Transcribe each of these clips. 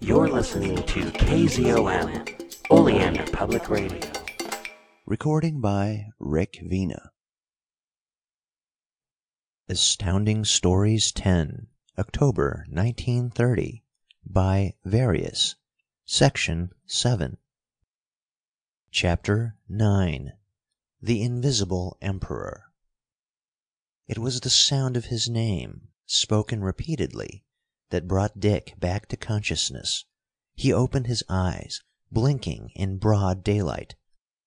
You're listening to KZOM, Oleander Public Radio. Recording by Rick Vina. Astounding Stories 10, October 1930, by Various, Section 7. Chapter 9 The Invisible Emperor It was the sound of his name, spoken repeatedly, that brought Dick back to consciousness. He opened his eyes, blinking in broad daylight.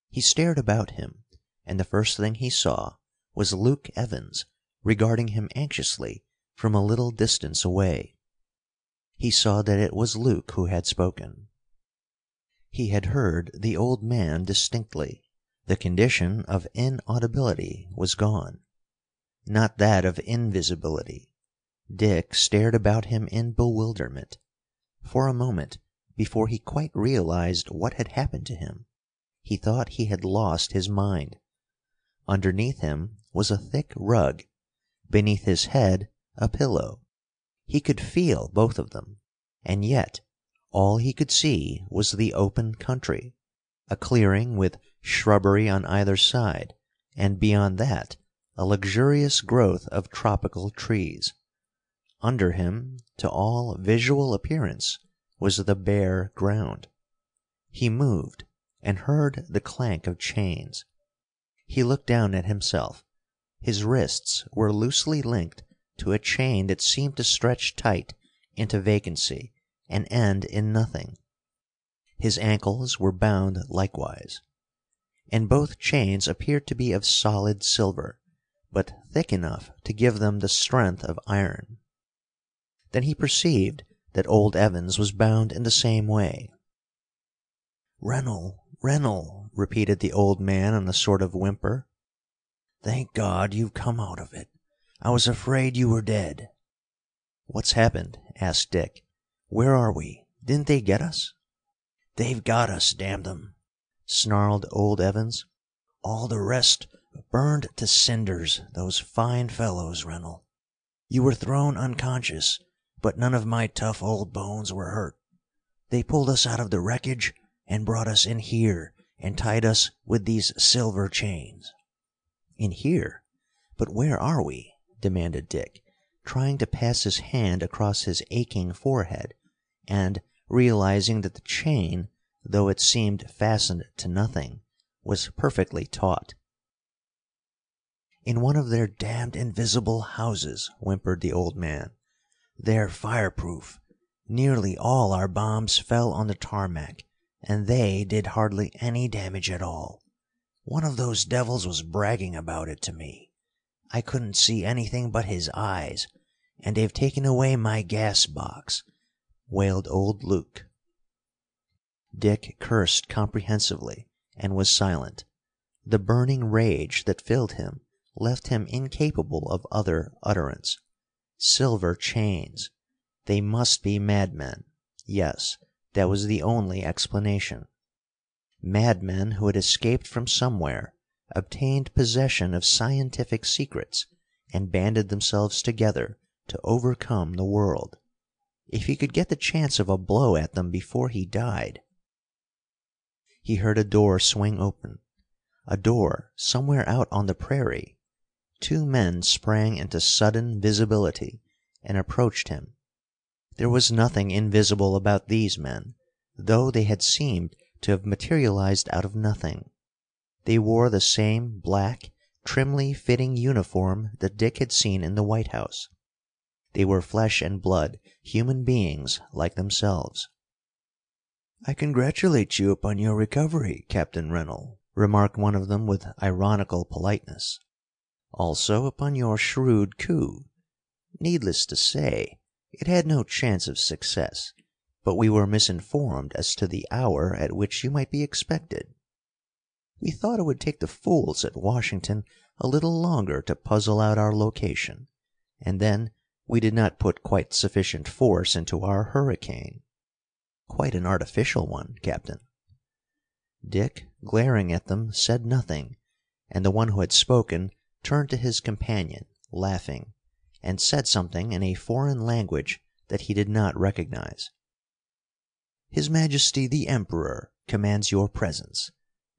He stared about him, and the first thing he saw was Luke Evans regarding him anxiously from a little distance away. He saw that it was Luke who had spoken. He had heard the old man distinctly. The condition of inaudibility was gone. Not that of invisibility. Dick stared about him in bewilderment. For a moment, before he quite realized what had happened to him, he thought he had lost his mind. Underneath him was a thick rug, beneath his head a pillow. He could feel both of them, and yet all he could see was the open country, a clearing with shrubbery on either side, and beyond that a luxurious growth of tropical trees. Under him, to all visual appearance, was the bare ground. He moved, and heard the clank of chains. He looked down at himself. His wrists were loosely linked to a chain that seemed to stretch tight into vacancy and end in nothing. His ankles were bound likewise. And both chains appeared to be of solid silver, but thick enough to give them the strength of iron. Then he perceived that old Evans was bound in the same way. "Rennell, Rennell," repeated the old man in a sort of whimper. "Thank God you've come out of it. I was afraid you were dead." "What's happened?" asked Dick. "Where are we? Didn't they get us?" "They've got us, damn them!" snarled old Evans. "All the rest burned to cinders, those fine fellows, Rennell. You were thrown unconscious but none of my tough old bones were hurt. They pulled us out of the wreckage and brought us in here and tied us with these silver chains." "In here? But where are we?" demanded Dick, trying to pass his hand across his aching forehead, and realizing that the chain, though it seemed fastened to nothing, was perfectly taut. "In one of their damned invisible houses," whimpered the old man. They're fireproof. Nearly all our bombs fell on the tarmac, and they did hardly any damage at all. One of those devils was bragging about it to me. I couldn't see anything but his eyes, and they've taken away my gas box," wailed old Luke. Dick cursed comprehensively, and was silent. The burning rage that filled him left him incapable of other utterance. Silver chains! They must be madmen. Yes, that was the only explanation. Madmen who had escaped from somewhere, obtained possession of scientific secrets, and banded themselves together to overcome the world. If he could get the chance of a blow at them before he died He heard a door swing open. A door somewhere out on the prairie. Two men sprang into sudden visibility and approached him. There was nothing invisible about these men, though they had seemed to have materialized out of nothing. They wore the same black, trimly fitting uniform that Dick had seen in the White House. They were flesh and blood human beings like themselves. "I congratulate you upon your recovery, Captain Rennell," remarked one of them with ironical politeness. "Also upon your shrewd coup. Needless to say, it had no chance of success, but we were misinformed as to the hour at which you might be expected. We thought it would take the fools at Washington a little longer to puzzle out our location, and then we did not put quite sufficient force into our hurricane. Quite an artificial one, Captain." Dick, glaring at them, said nothing, and the one who had spoken turned to his companion, laughing, and said something in a foreign language that he did not recognize. "His Majesty the Emperor commands your presence,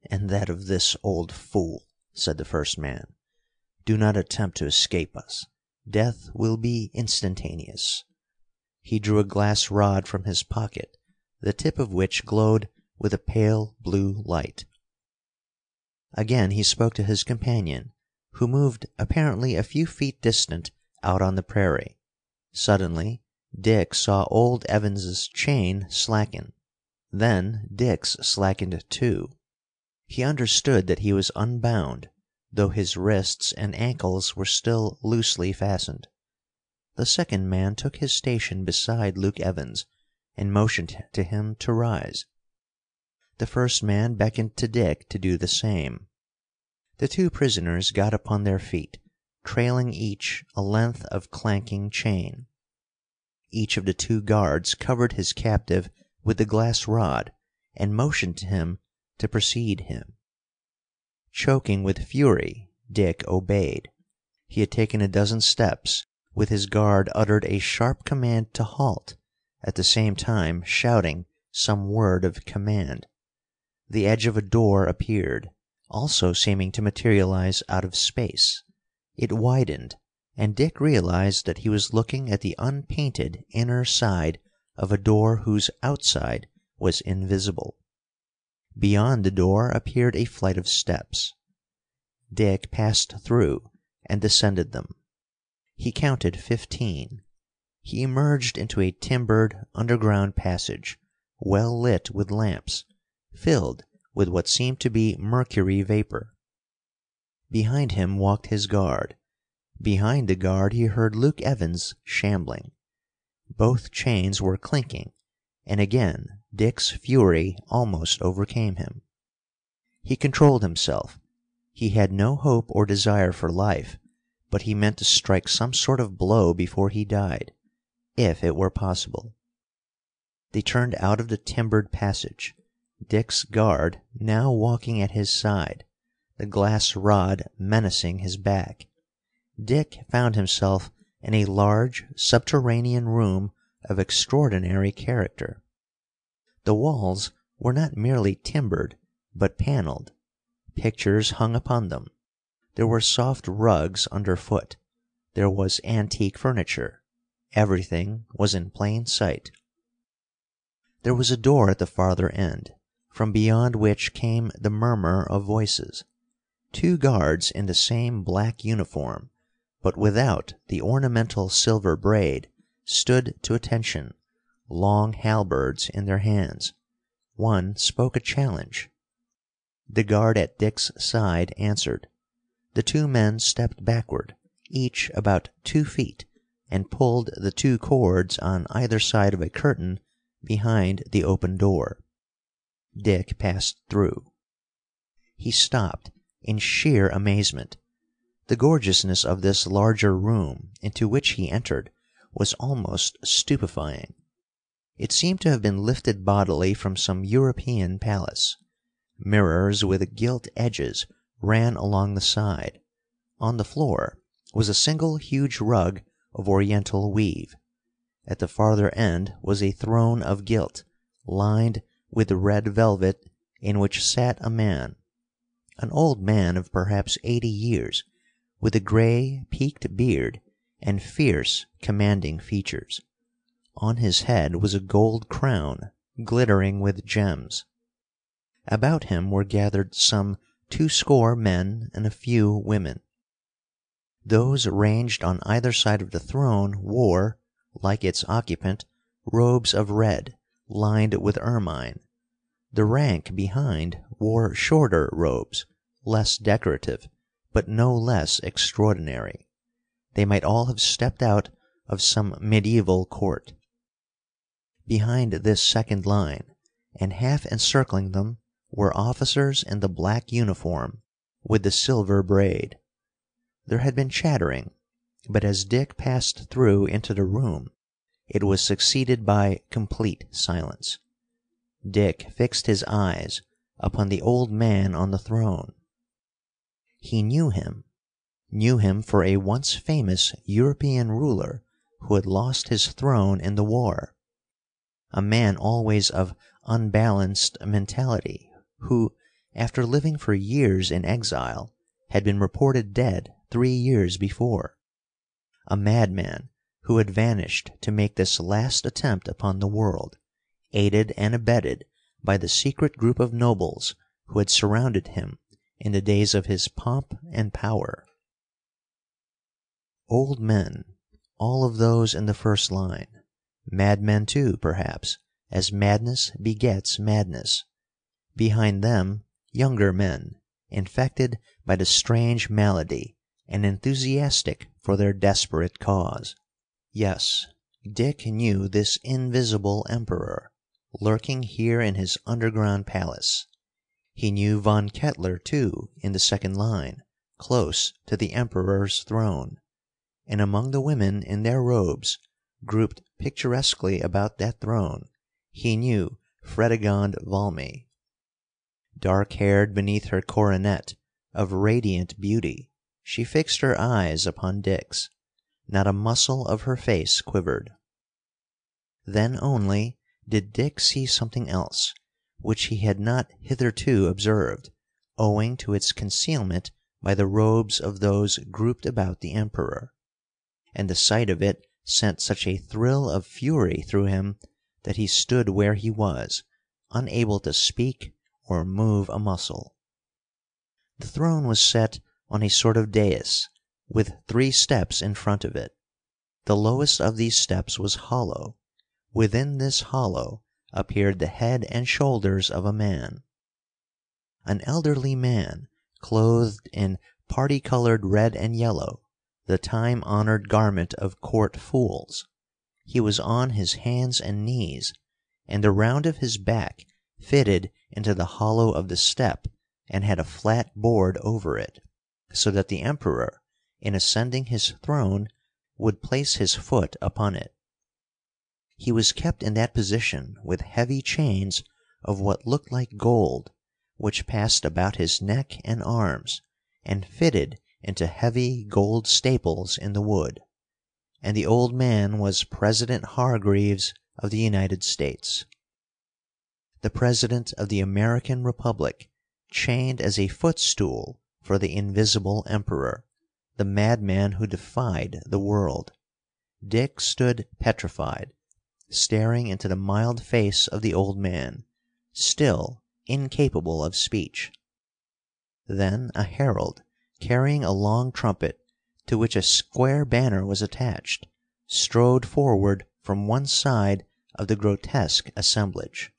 and that of this old fool," said the first man. "Do not attempt to escape us. Death will be instantaneous." He drew a glass rod from his pocket, the tip of which glowed with a pale blue light. Again he spoke to his companion, who moved apparently a few feet distant out on the prairie. Suddenly Dick saw old Evans's chain slacken. Then Dick's slackened too. He understood that he was unbound, though his wrists and ankles were still loosely fastened. The second man took his station beside Luke Evans and motioned to him to rise. The first man beckoned to Dick to do the same. The two prisoners got upon their feet, trailing each a length of clanking chain. Each of the two guards covered his captive with the glass rod and motioned to him to precede him. Choking with fury, Dick obeyed. He had taken a dozen steps when his guard uttered a sharp command to halt, at the same time shouting some word of command. The edge of a door appeared, also seeming to materialize out of space. It widened, and Dick realized that he was looking at the unpainted inner side of a door whose outside was invisible. Beyond the door appeared a flight of steps. Dick passed through and descended them. He counted fifteen. He emerged into a timbered underground passage, well lit with lamps, filled with what seemed to be mercury vapor. Behind him walked his guard. Behind the guard he heard Luke Evans shambling. Both chains were clinking, and again Dick's fury almost overcame him. He controlled himself. He had no hope or desire for life, but he meant to strike some sort of blow before he died, if it were possible. They turned out of the timbered passage, Dick's guard now walking at his side, the glass rod menacing his back. Dick found himself in a large subterranean room of extraordinary character. The walls were not merely timbered, but paneled. Pictures hung upon them. There were soft rugs underfoot. There was antique furniture. Everything was in plain sight. There was a door at the farther end, from beyond which came the murmur of voices. Two guards in the same black uniform, but without the ornamental silver braid, stood to attention, long halberds in their hands. One spoke a challenge. The guard at Dick's side answered. The two men stepped backward, each about two feet, and pulled the two cords on either side of a curtain behind the open door. Dick passed through. He stopped in sheer amazement. The gorgeousness of this larger room into which he entered was almost stupefying. It seemed to have been lifted bodily from some European palace. Mirrors with gilt edges ran along the side. On the floor was a single huge rug of Oriental weave. At the farther end was a throne of gilt, lined with red velvet, in which sat a man. An old man of perhaps eighty years, with a gray, peaked beard and fierce, commanding features. On his head was a gold crown, glittering with gems. About him were gathered some two score men and a few women. Those ranged on either side of the throne wore, like its occupant, robes of red, lined with ermine. The rank behind wore shorter robes, less decorative, but no less extraordinary. They might all have stepped out of some medieval court. Behind this second line, and half encircling them, were officers in the black uniform with the silver braid. There had been chattering, but as Dick passed through into the room, it was succeeded by complete silence. Dick fixed his eyes upon the old man on the throne. He knew him knew him for a once famous European ruler who had lost his throne in the war. a man always of unbalanced mentality, who, after living for years in exile, had been reported dead three years before; a madman who had vanished to make this last attempt upon the world, aided and abetted by the secret group of nobles who had surrounded him in the days of his pomp and power. Old men, all of those in the first line; madmen, too, perhaps, as madness begets madness; behind them younger men, infected by the strange malady and enthusiastic for their desperate cause. Yes, Dick knew this invisible Emperor, lurking here in his underground palace. He knew Von Kettler, too, in the second line, close to the Emperor's throne and among the women in their robes, grouped picturesquely about that throne, he knew Fredegonde Valmy. Dark haired beneath her coronet of radiant beauty, she fixed her eyes upon Dick's. Not a muscle of her face quivered. Then only did Dick see something else, which he had not hitherto observed, owing to its concealment by the robes of those grouped about the Emperor and the sight of it sent such a thrill of fury through him that he stood where he was, unable to speak or move a muscle. The throne was set on a sort of dais, with three steps in front of it. The lowest of these steps was hollow. Within this hollow appeared the head and shoulders of a man. An elderly man, clothed in parti colored red and yellow, the time honored garment of court fools. He was on his hands and knees, and the round of his back fitted into the hollow of the step and had a flat board over it, so that the Emperor, in ascending his throne, would place his foot upon it. He was kept in that position with heavy chains of what looked like gold, which passed about his neck and arms, and fitted into heavy gold staples in the wood. And the old man was President Hargreaves of the United States. The President of the American Republic, chained as a footstool for the Invisible Emperor, the madman who defied the world. Dick stood petrified, staring into the mild face of the old man, still incapable of speech. Then a herald carrying a long trumpet, to which a square banner was attached, strode forward from one side of the grotesque assemblage.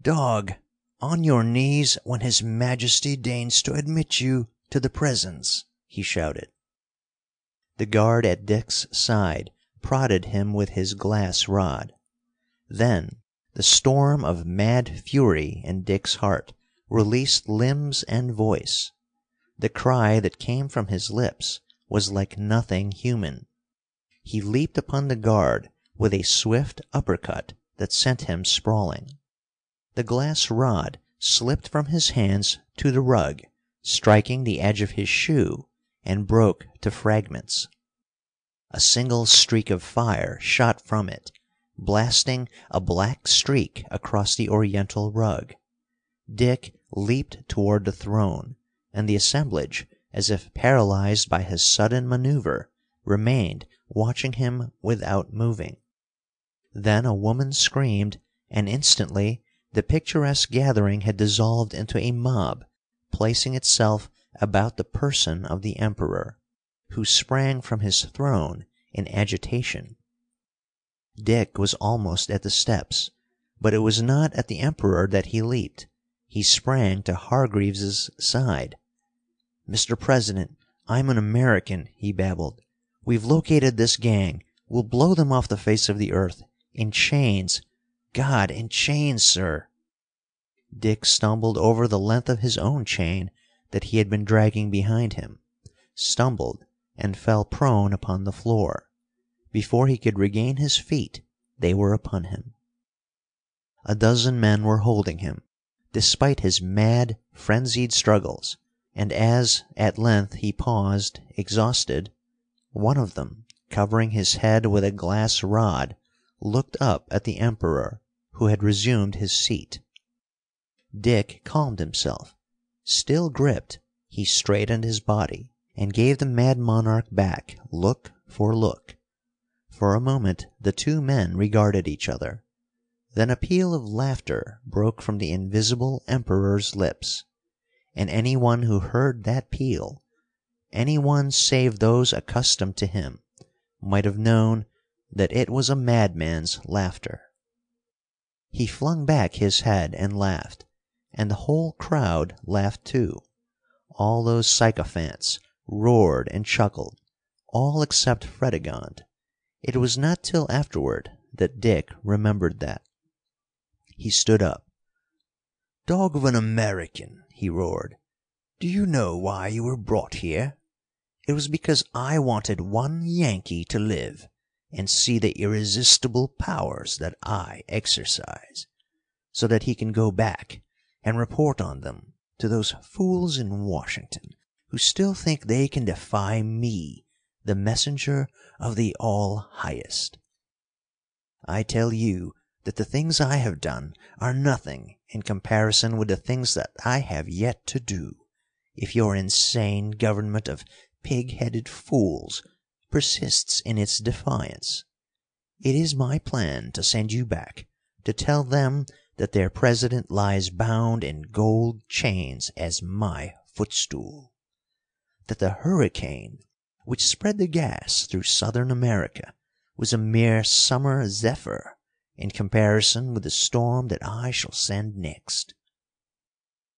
"Dog, on your knees when his Majesty deigns to admit you to the prisons!" he shouted. The guard at Dick's side prodded him with his glass rod. Then the storm of mad fury in Dick's heart released limbs and voice. The cry that came from his lips was like nothing human. He leaped upon the guard with a swift uppercut that sent him sprawling. The glass rod slipped from his hands to the rug, striking the edge of his shoe, and broke to fragments. A single streak of fire shot from it, blasting a black streak across the Oriental rug. Dick leaped toward the throne, and the assemblage, as if paralyzed by his sudden maneuver, remained watching him without moving. Then a woman screamed, and instantly the picturesque gathering had dissolved into a mob, placing itself about the person of the Emperor, who sprang from his throne in agitation. Dick was almost at the steps, but it was not at the Emperor that he leaped. He sprang to Hargreaves's side. "Mr. President, I'm an American," he babbled. "We've located this gang. We'll blow them off the face of the earth. In chains. God, in chains, sir!" Dick stumbled over the length of his own chain that he had been dragging behind him, stumbled, and fell prone upon the floor. Before he could regain his feet they were upon him. A dozen men were holding him despite his mad, frenzied struggles, and as, at length, he paused, exhausted, one of them, covering his head with a glass rod, looked up at the Emperor, who had resumed his seat. Dick calmed himself. Still gripped, he straightened his body and gave the Mad Monarch back look for look. For a moment the two men regarded each other. Then a peal of laughter broke from the Invisible Emperor's lips. And any one who heard that peal any one save those accustomed to him might have known that it was a madman's laughter. He flung back his head and laughed, and the whole crowd laughed too. All those sycophants roared and chuckled, all except Fredegonde. It was not till afterward that Dick remembered that. He stood up. "Dog of an American!" he roared. "Do you know why you were brought here? It was because I wanted one Yankee to live and see the irresistible powers that I exercise, so that he can go back and report on them to those fools in Washington who still think they can defy me, the messenger of the All Highest. I tell you that the things I have done are nothing in comparison with the things that I have yet to do, if your insane government of pig headed fools persists in its defiance. It is my plan to send you back to tell them that their President lies bound in gold chains as my footstool; that the hurricane which spread the gas through Southern America was a mere summer zephyr in comparison with the storm that I shall send next.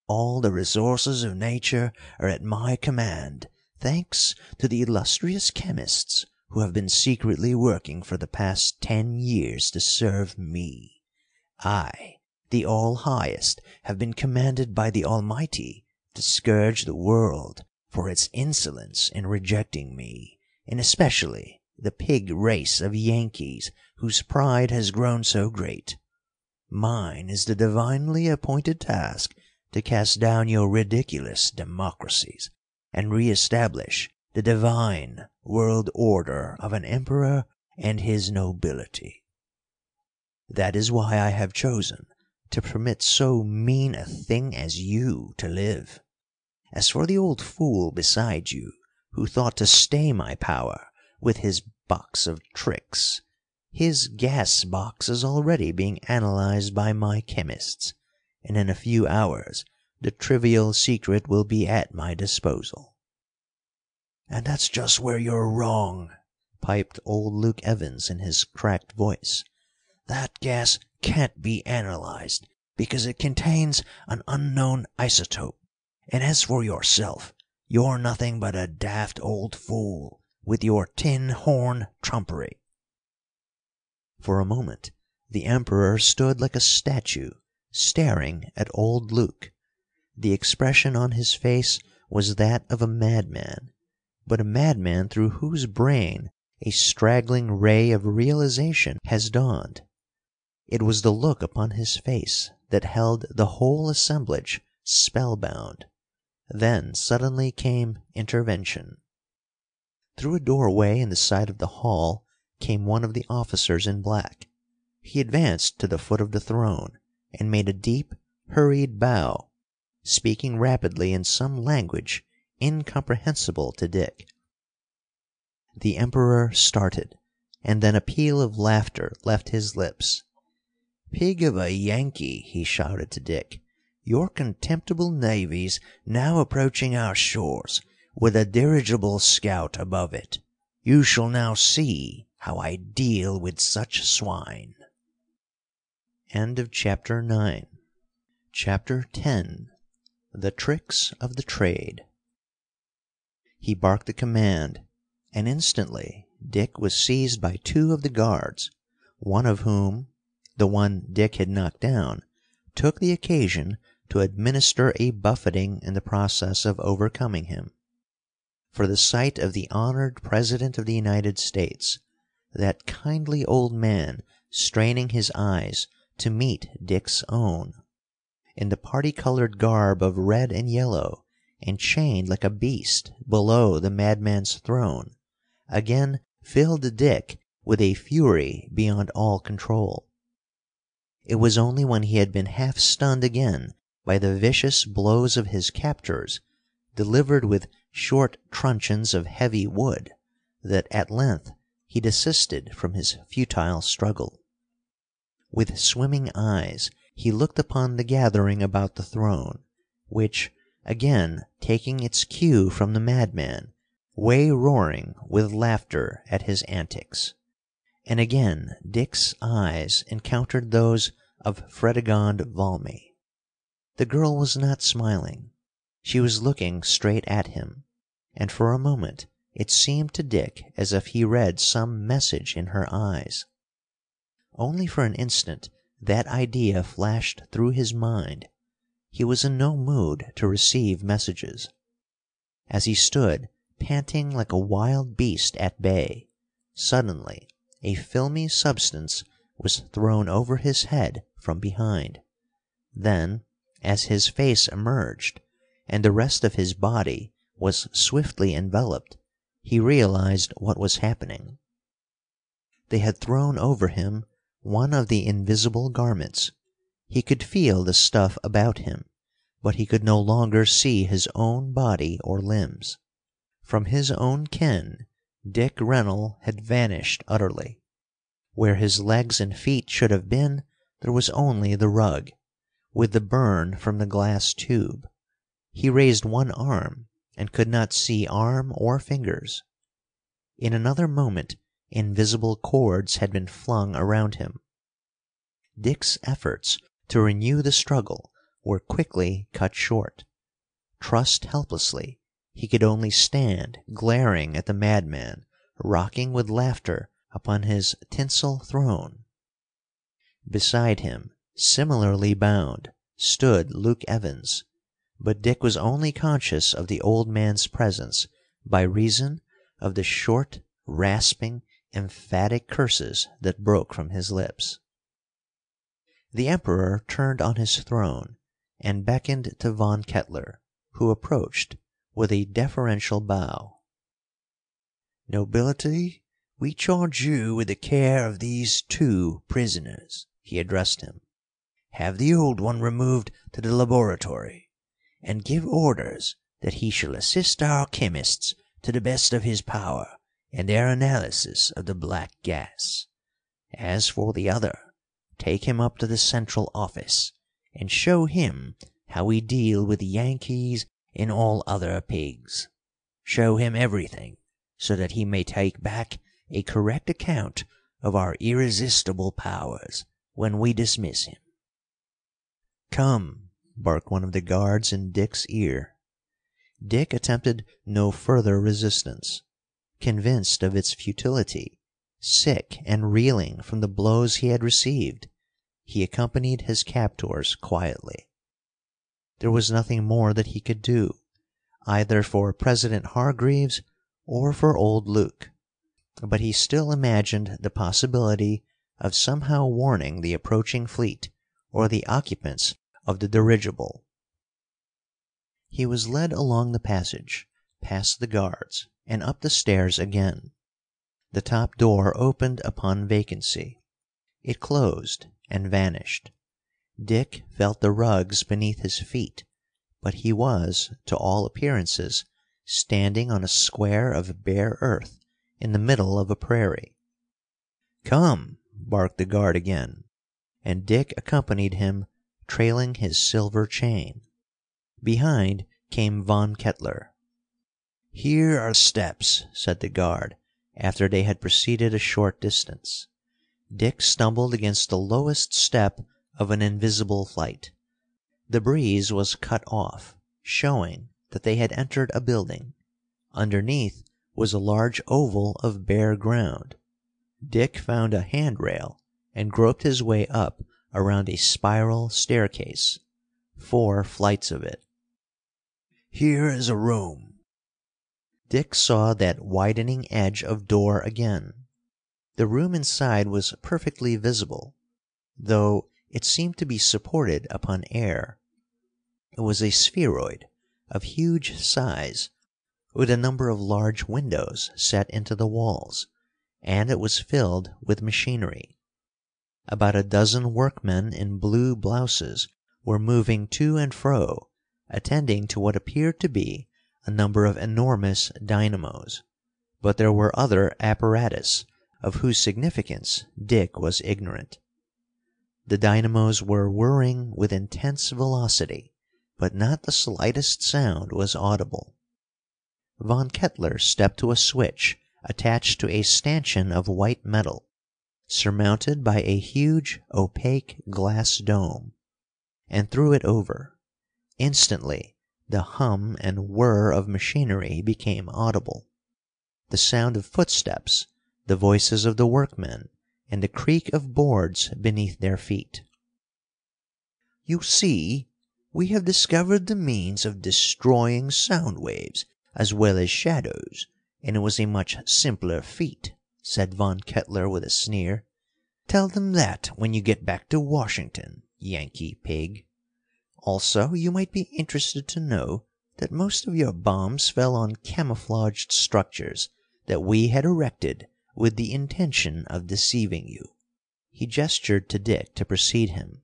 All the resources of nature are at my command, thanks to the illustrious chemists who have been secretly working for the past ten years to serve me. I, the All Highest, have been commanded by the Almighty to scourge the world for its insolence in rejecting me, and especially the pig race of Yankees whose pride has grown so great. Mine is the divinely appointed task to cast down your ridiculous democracies and reestablish the divine world order of an Emperor and his nobility. That is why I have chosen to permit so mean a thing as you to live. As for the old fool beside you who thought to stay my power with his box of tricks. His gas box is already being analyzed by my chemists, and in a few hours the trivial secret will be at my disposal." "And that's just where you're wrong," piped old Luke Evans in his cracked voice. "That gas can't be analyzed, because it contains an unknown isotope. And as for yourself, you're nothing but a daft old fool with your tin horn trumpery." For a moment the Emperor stood like a statue, staring at old Luke. The expression on his face was that of a madman, but a madman through whose brain a straggling ray of realization has dawned. It was the look upon his face that held the whole assemblage spellbound. Then suddenly came intervention. Through a doorway in the side of the hall came one of the officers in black. He advanced to the foot of the throne and made a deep, hurried bow, speaking rapidly in some language incomprehensible to Dick. The Emperor started, and then a peal of laughter left his lips. "Pig of a Yankee!" he shouted to Dick. "Your contemptible navy's now approaching our shores with a dirigible scout above it. You shall now see how I deal with such swine." End of chapter X The Tricks of the Trade He barked the command, and instantly Dick was seized by two of the guards, one of whom, the one Dick had knocked down, took the occasion to administer a buffeting in the process of overcoming him for the sight of the honored President of the United States, that kindly old man straining his eyes to meet Dick's own, in the party colored garb of red and yellow, and chained like a beast below the madman's throne, again filled Dick with a fury beyond all control. It was only when he had been half stunned again by the vicious blows of his captors, delivered with short truncheons of heavy wood, that at length he desisted from his futile struggle. With swimming eyes he looked upon the gathering about the throne, which, again taking its cue from the madman, way roaring with laughter at his antics. And again Dick's eyes encountered those of Fredegonde Valmy. The girl was not smiling. She was looking straight at him, and for a moment it seemed to Dick as if he read some message in her eyes. Only for an instant that idea flashed through his mind. He was in no mood to receive messages. As he stood panting like a wild beast at bay, suddenly a filmy substance was thrown over his head from behind. Then, as his face emerged, and the rest of his body was swiftly enveloped, he realized what was happening. They had thrown over him one of the invisible garments. He could feel the stuff about him, but he could no longer see his own body or limbs. From his own ken, Dick Rennell had vanished utterly. Where his legs and feet should have been, there was only the rug, with the burn from the glass tube. He raised one arm, and could not see arm or fingers. In another moment invisible cords had been flung around him. Dick's efforts to renew the struggle were quickly cut short. Trussed helplessly, he could only stand glaring at the madman rocking with laughter upon his tinsel throne. Beside him, similarly bound, stood Luke Evans, but Dick was only conscious of the old man's presence by reason of the short, rasping, emphatic curses that broke from his lips. The Emperor turned on his throne and beckoned to Von Kettler, who approached with a deferential bow. "Nobility, we charge you with the care of these two prisoners," he addressed him. "Have the old one removed to the laboratory, and give orders that he shall assist our chemists to the best of his power in their analysis of the black gas. As for the other, take him up to the central office and show him how we deal with Yankees and all other pigs. Show him everything, so that he may take back a correct account of our irresistible powers when we dismiss him." "Come!" barked one of the guards in Dick's ear. Dick attempted no further resistance. Convinced of its futility, sick and reeling from the blows he had received, he accompanied his captors quietly. There was nothing more that he could do, either for President Hargreaves or for old Luke, but he still imagined the possibility of somehow warning the approaching fleet or the occupants of the dirigible. He was led along the passage, past the guards, and up the stairs again. The top door opened upon vacancy. It closed and vanished. Dick felt the rugs beneath his feet, but he was, to all appearances, standing on a square of bare earth in the middle of a prairie. "Come!" barked the guard again, and Dick accompanied him, trailing his silver chain. Behind came Von Kettler. "Here are steps," said the guard, after they had proceeded a short distance. Dick stumbled against the lowest step of an invisible flight. The breeze was cut off, showing that they had entered a building. Underneath was a large oval of bare ground. Dick found a hand rail and groped his way up around a spiral staircase, four flights of it. "Here is a room." Dick saw that widening edge of door again. The room inside was perfectly visible, though it seemed to be supported upon air. It was a spheroid of huge size, with a number of large windows set into the walls, and it was filled with machinery. About a dozen workmen in blue blouses were moving to and fro, attending to what appeared to be a number of enormous dynamos, but there were other apparatus of whose significance Dick was ignorant. The dynamos were whirring with intense velocity, but not the slightest sound was audible. Von Kettler stepped to a switch attached to a stanchion of white metal, surmounted by a huge opaque glass dome, and threw it over. Instantly the hum and whir of machinery became audible. The sound of footsteps, the voices of the workmen, and the creak of boards beneath their feet. "You see, we have discovered the means of destroying sound waves as well as shadows, and it was a much simpler feat," said Von Kettler with a sneer. "Tell them that when you get back to Washington, Yankee pig. Also, you might be interested to know that most of your bombs fell on camouflaged structures that we had erected with the intention of deceiving you." He gestured to Dick to precede him,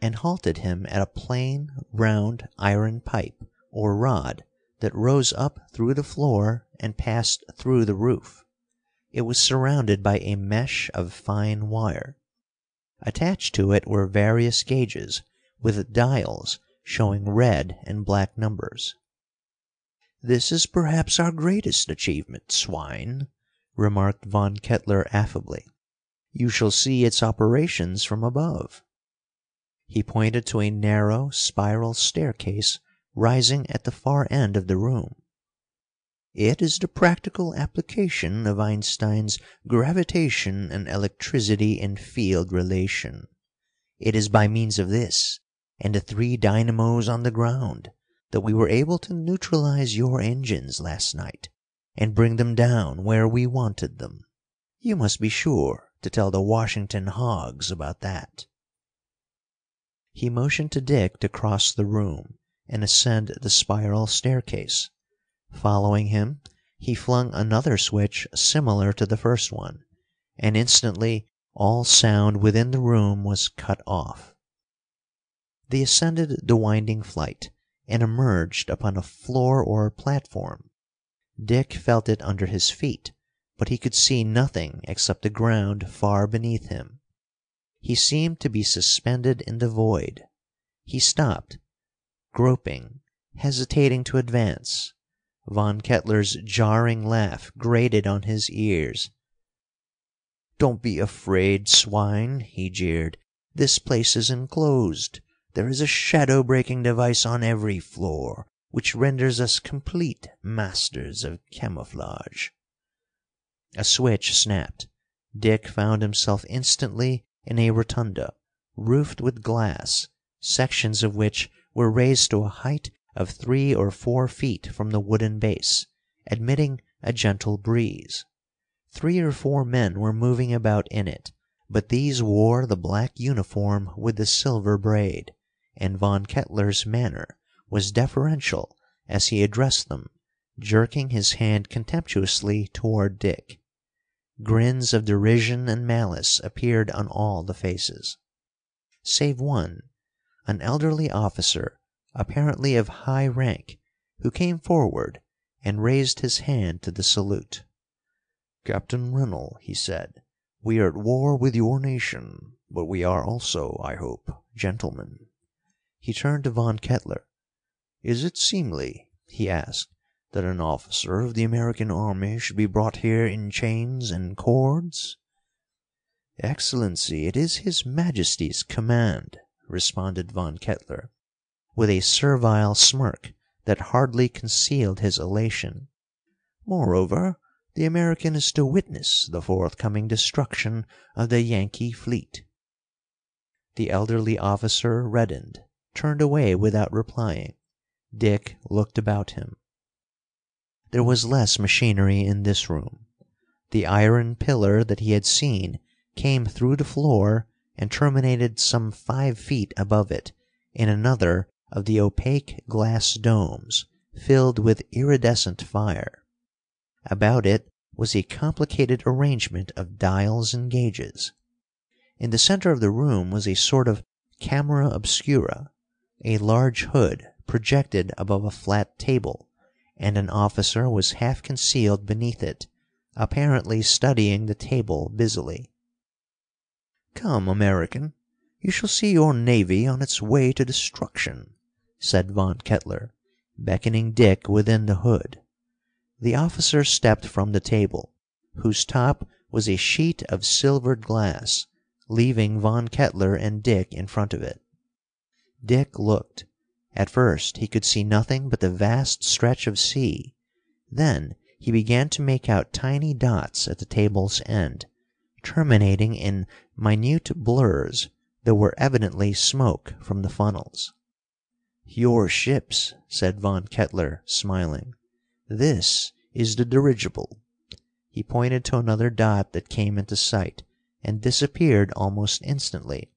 and halted him at a plain, round iron pipe, or rod that rose up through the floor and passed through the roof. It was surrounded by a mesh of fine wire. Attached to it were various gauges with dials showing red and black numbers. "This is perhaps our greatest achievement, swine," remarked Von Kettler affably. "You shall see its operations from above." He pointed to a narrow spiral staircase rising at the far end of the room. "It is the practical application of Einstein's gravitation and electricity in field relation. It is by means of this, and the three dynamos on the ground, that we were able to neutralize your engines last night and bring them down where we wanted them. You must be sure to tell the Washington hogs about that." He motioned to Dick to cross the room and ascend the spiral staircase. Following him, he flung another switch similar to the first one, and instantly all sound within the room was cut off. They ascended the winding flight and emerged upon a floor or platform. Dick felt it under his feet, but he could see nothing except the ground far beneath him. He seemed to be suspended in the void. He stopped groping, hesitating to advance. Von Kettler's jarring laugh grated on his ears. "Don't be afraid, swine," he jeered. "This place is enclosed. There is a shadow breaking device on every floor, which renders us complete masters of camouflage." A switch snapped. Dick found himself instantly in a rotunda, roofed with glass, sections of which were raised to a height of three or four feet from the wooden base, admitting a gentle breeze. Three or four men were moving about in it, but these wore the black uniform with the silver braid, and Von Kettler's manner was deferential as he addressed them, jerking his hand contemptuously toward Dick. Grins of derision and malice appeared on all the faces. Save one an elderly officer, apparently of high rank, who came forward and raised his hand to the salute. "Captain Rennell," he said, "we are at war with your nation, but we are also, I hope, gentlemen." He turned to Von Kettler. "Is it seemly," he asked, "that an officer of the American army should be brought here in chains and cords?" "Excellency, it is his Majesty's command," responded Von Kettler, with a servile smirk that hardly concealed his elation. "Moreover, the American is to witness the forthcoming destruction of the Yankee fleet." The elderly officer reddened, turned away without replying. Dick looked about him. There was less machinery in this room. The iron pillar that he had seen came through the floor and terminated some five feet above it in another of the opaque glass domes filled with iridescent fire. About it was a complicated arrangement of dials and gauges. In the center of the room was a sort of camera obscura, a large hood projected above a flat table, and an officer was half concealed beneath it, apparently studying the table busily. "Come, American, you shall see your navy on its way to destruction," said Von Kettler, beckoning Dick within the hood. The officer stepped from the table, whose top was a sheet of silvered glass, leaving Von Kettler and Dick in front of it. Dick looked. At first he could see nothing but the vast stretch of sea. Then he began to make out tiny dots at the table's end, terminating in minute blurs that were evidently smoke from the funnels. "Your ships," said Von Kettler, smiling. "This is the dirigible." He pointed to another dot that came into sight and disappeared almost instantly.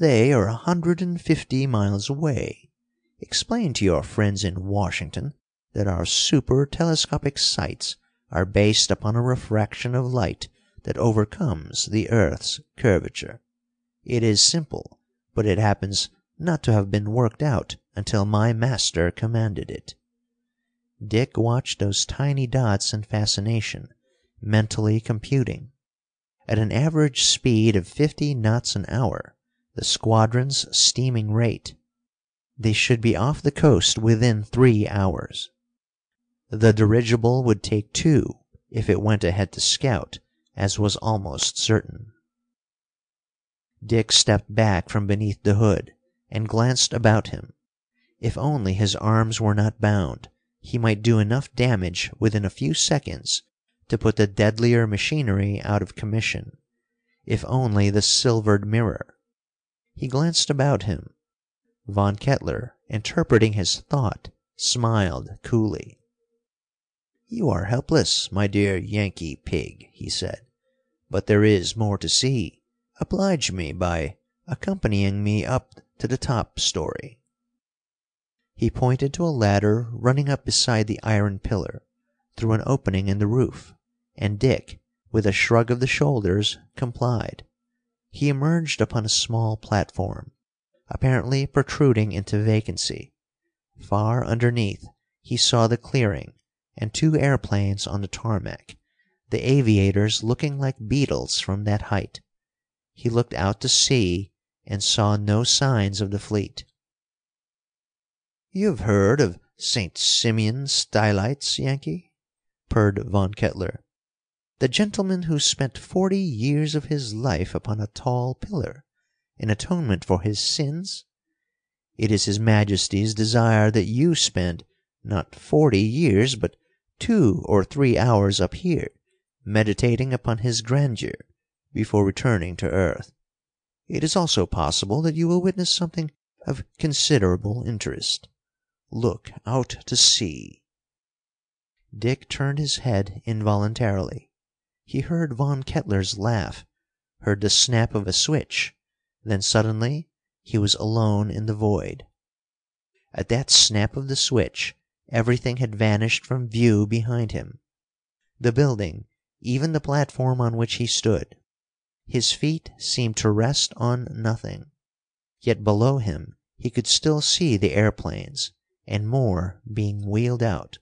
"They are a hundred and fifty miles away. Explain to your friends in Washington that our super telescopic sights are based upon a refraction of light that overcomes the earth's curvature. It is simple, but it happens not to have been worked out until my master commanded it." Dick watched those tiny dots in fascination, mentally computing. At an average speed of fifty knots an hour, the squadron's steaming rate, they should be off the coast within three hours. The dirigible would take two if it went ahead to scout, as was almost certain. Dick stepped back from beneath the hood and glanced about him. If only his arms were not bound, he might do enough damage within a few seconds to put the deadlier machinery out of commission. If only the silvered mirror He glanced about him. Von Kettler, interpreting his thought, smiled coolly. "You are helpless, my dear Yankee pig," he said. "But there is more to see. Oblige me by accompanying me up to the top story." He pointed to a ladder running up beside the iron pillar, through an opening in the roof, and Dick, with a shrug of the shoulders, complied. He emerged upon a small platform, apparently protruding into vacancy. Far underneath he saw the clearing, and two airplanes on the tarmac, the aviators looking like beetles from that height. He looked out to sea and saw no signs of the fleet. "You've heard of St. Simeon Stylites, Yankee?" purred Von Kettler. "The gentleman who spent forty years of his life upon a tall pillar, in atonement for his sins? It is his Majesty's desire that you spend, not forty years, but two or three hours up here, meditating upon his grandeur before returning to earth. It is also possible that you will witness something of considerable interest. Look out to sea." Dick turned his head involuntarily. He heard Von Kettler's laugh, heard the snap of a switch, then suddenly he was alone in the void. At that snap of the switch everything had vanished from view behind him. The building, even the platform on which he stood. His feet seemed to rest on nothing. Yet below him he could still see the airplanes, and more being wheeled out.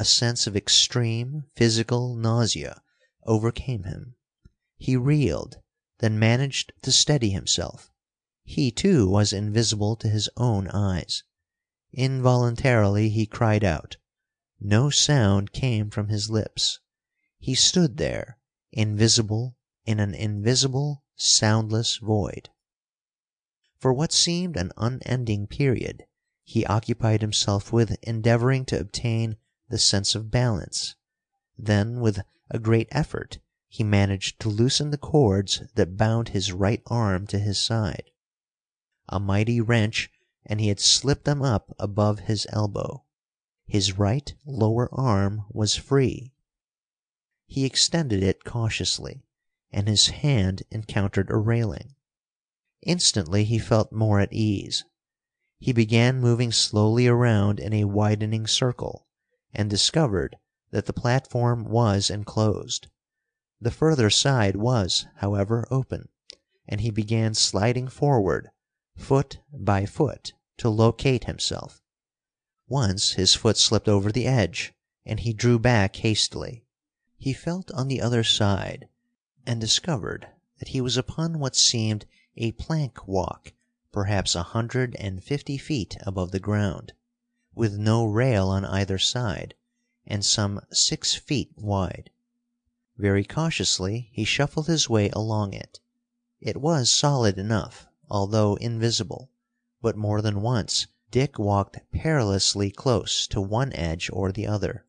A sense of extreme physical nausea overcame him. He reeled, then managed to steady himself. He, too, was invisible to his own eyes. Involuntarily he cried out. No sound came from his lips. He stood there, invisible in an invisible, soundless void. For what seemed an unending period he occupied himself with endeavoring to obtain the sense of balance. Then, with a great effort, he managed to loosen the cords that bound his right arm to his side. A mighty wrench, and he had slipped them up above his elbow. His right lower arm was free. He extended it cautiously and his hand encountered a railing. Instantly he felt more at ease. He began moving slowly around in a widening circle, and discovered that the platform was enclosed. The further side was, however, open, and he began sliding forward, foot by foot, to locate himself. Once his foot slipped over the edge, and he drew back hastily. He felt on the other side, and discovered that he was upon what seemed a plank walk perhaps a hundred and fifty feet above the ground, with no rail on either side, and some six feet wide. Very cautiously he shuffled his way along it. It was solid enough, although invisible, but more than once Dick walked perilously close to one edge or the other.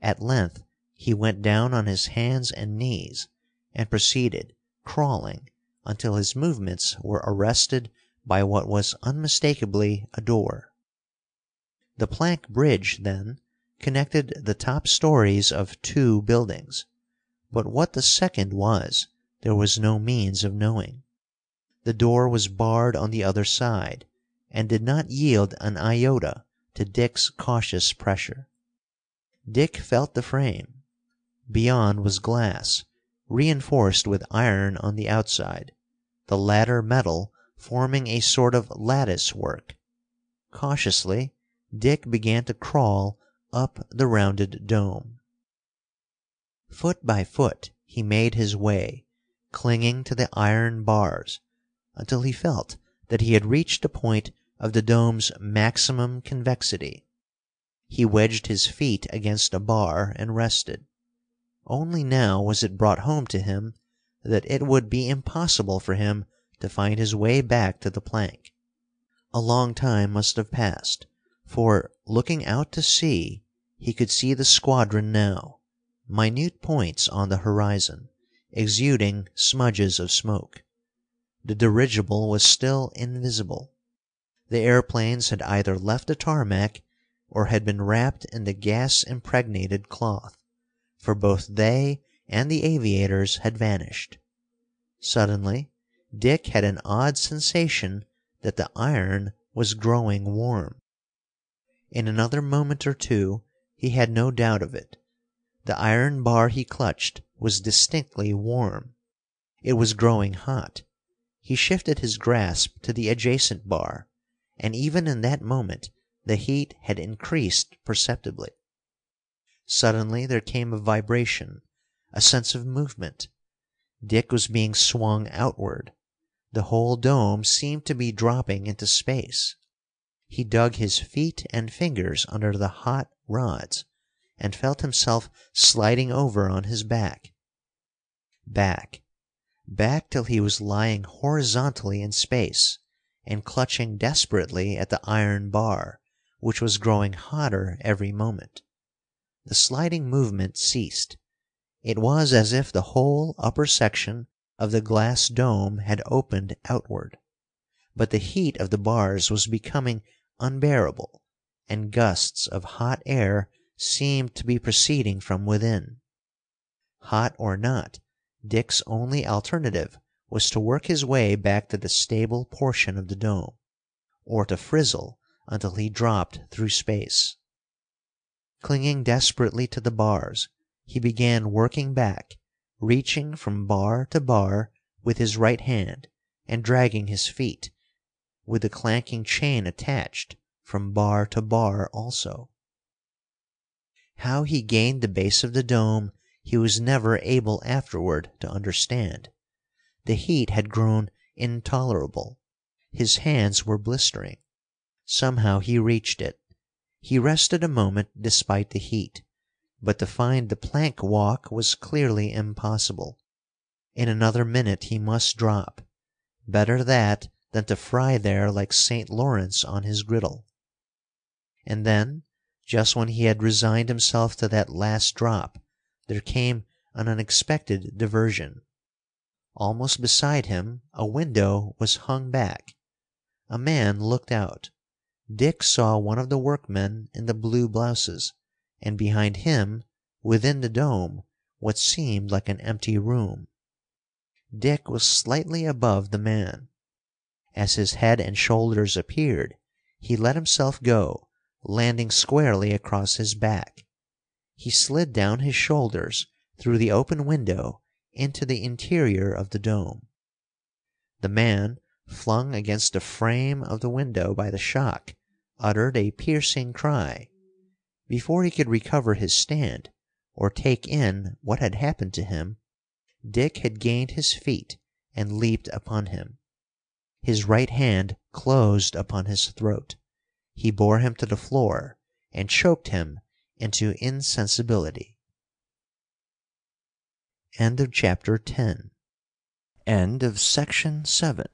At length he went down on his hands and knees, and proceeded crawling until his movements were arrested by what was unmistakably a door. The plank bridge, then, connected the top stories of two buildings, but what the second was there was no means of knowing. The door was barred on the other side, and did not yield an iota to Dick's cautious pressure. Dick felt the frame. Beyond was glass, reinforced with iron on the outside, the latter metal forming a sort of lattice work. Cautiously Dick began to crawl up the rounded dome. Foot by foot he made his way, clinging to the iron bars, until he felt that he had reached the point of the dome's maximum convexity. He wedged his feet against a bar and rested. Only now was it brought home to him that it would be impossible for him to find his way back to the plank. A long time must have passed, for, looking out to sea, he could see the squadron now, minute points on the horizon, exuding smudges of smoke. The dirigible was still invisible. The airplanes had either left the tarmac or had been wrapped in the gas impregnated cloth, for both they and the aviators had vanished. Suddenly Dick had an odd sensation that the iron was growing warm. In another moment or two he had no doubt of it. The iron bar he clutched was distinctly warm. It was growing hot. He shifted his grasp to the adjacent bar, and even in that moment the heat had increased perceptibly. Suddenly there came a vibration, a sense of movement. Dick was being swung outward. The whole dome seemed to be dropping into space. He dug his feet and fingers under the hot rods, and felt himself sliding over on his back. Back back till he was lying horizontally in space, and clutching desperately at the iron bar, which was growing hotter every moment. The sliding movement ceased. It was as if the whole upper section of the glass dome had opened outward. But the heat of the bars was becoming unbearable, and gusts of hot air seemed to be proceeding from within. Hot or not, Dick's only alternative was to work his way back to the stable portion of the dome, or to frizzle until he dropped through space. Clinging desperately to the bars, he began working back, reaching from bar to bar with his right hand and dragging his feet, with the clanking chain attached, from bar to bar also. How he gained the base of the dome he was never able afterward to understand. The heat had grown intolerable. His hands were blistering. Somehow he reached it. He rested a moment despite the heat, but to find the plank walk was clearly impossible. In another minute he must drop. Better that than to fry there like St. Lawrence on his griddle. And then, just when he had resigned himself to that last drop, there came an unexpected diversion. Almost beside him a window was hung back. A man looked out. Dick saw one of the workmen in the blue blouses, and behind him, within the dome, what seemed like an empty room. Dick was slightly above the man. As his head and shoulders appeared, he let himself go, landing squarely across his back. he slid down his shoulders through the open window into the interior of the dome. The man, flung against the frame of the window by the shock, uttered a piercing cry. Before he could recover his stand, or take in what had happened to him, Dick had gained his feet and leaped upon him. His right hand closed upon his throat. He bore him to the floor and choked him into insensibility. End of Chapter 10 End of Section 7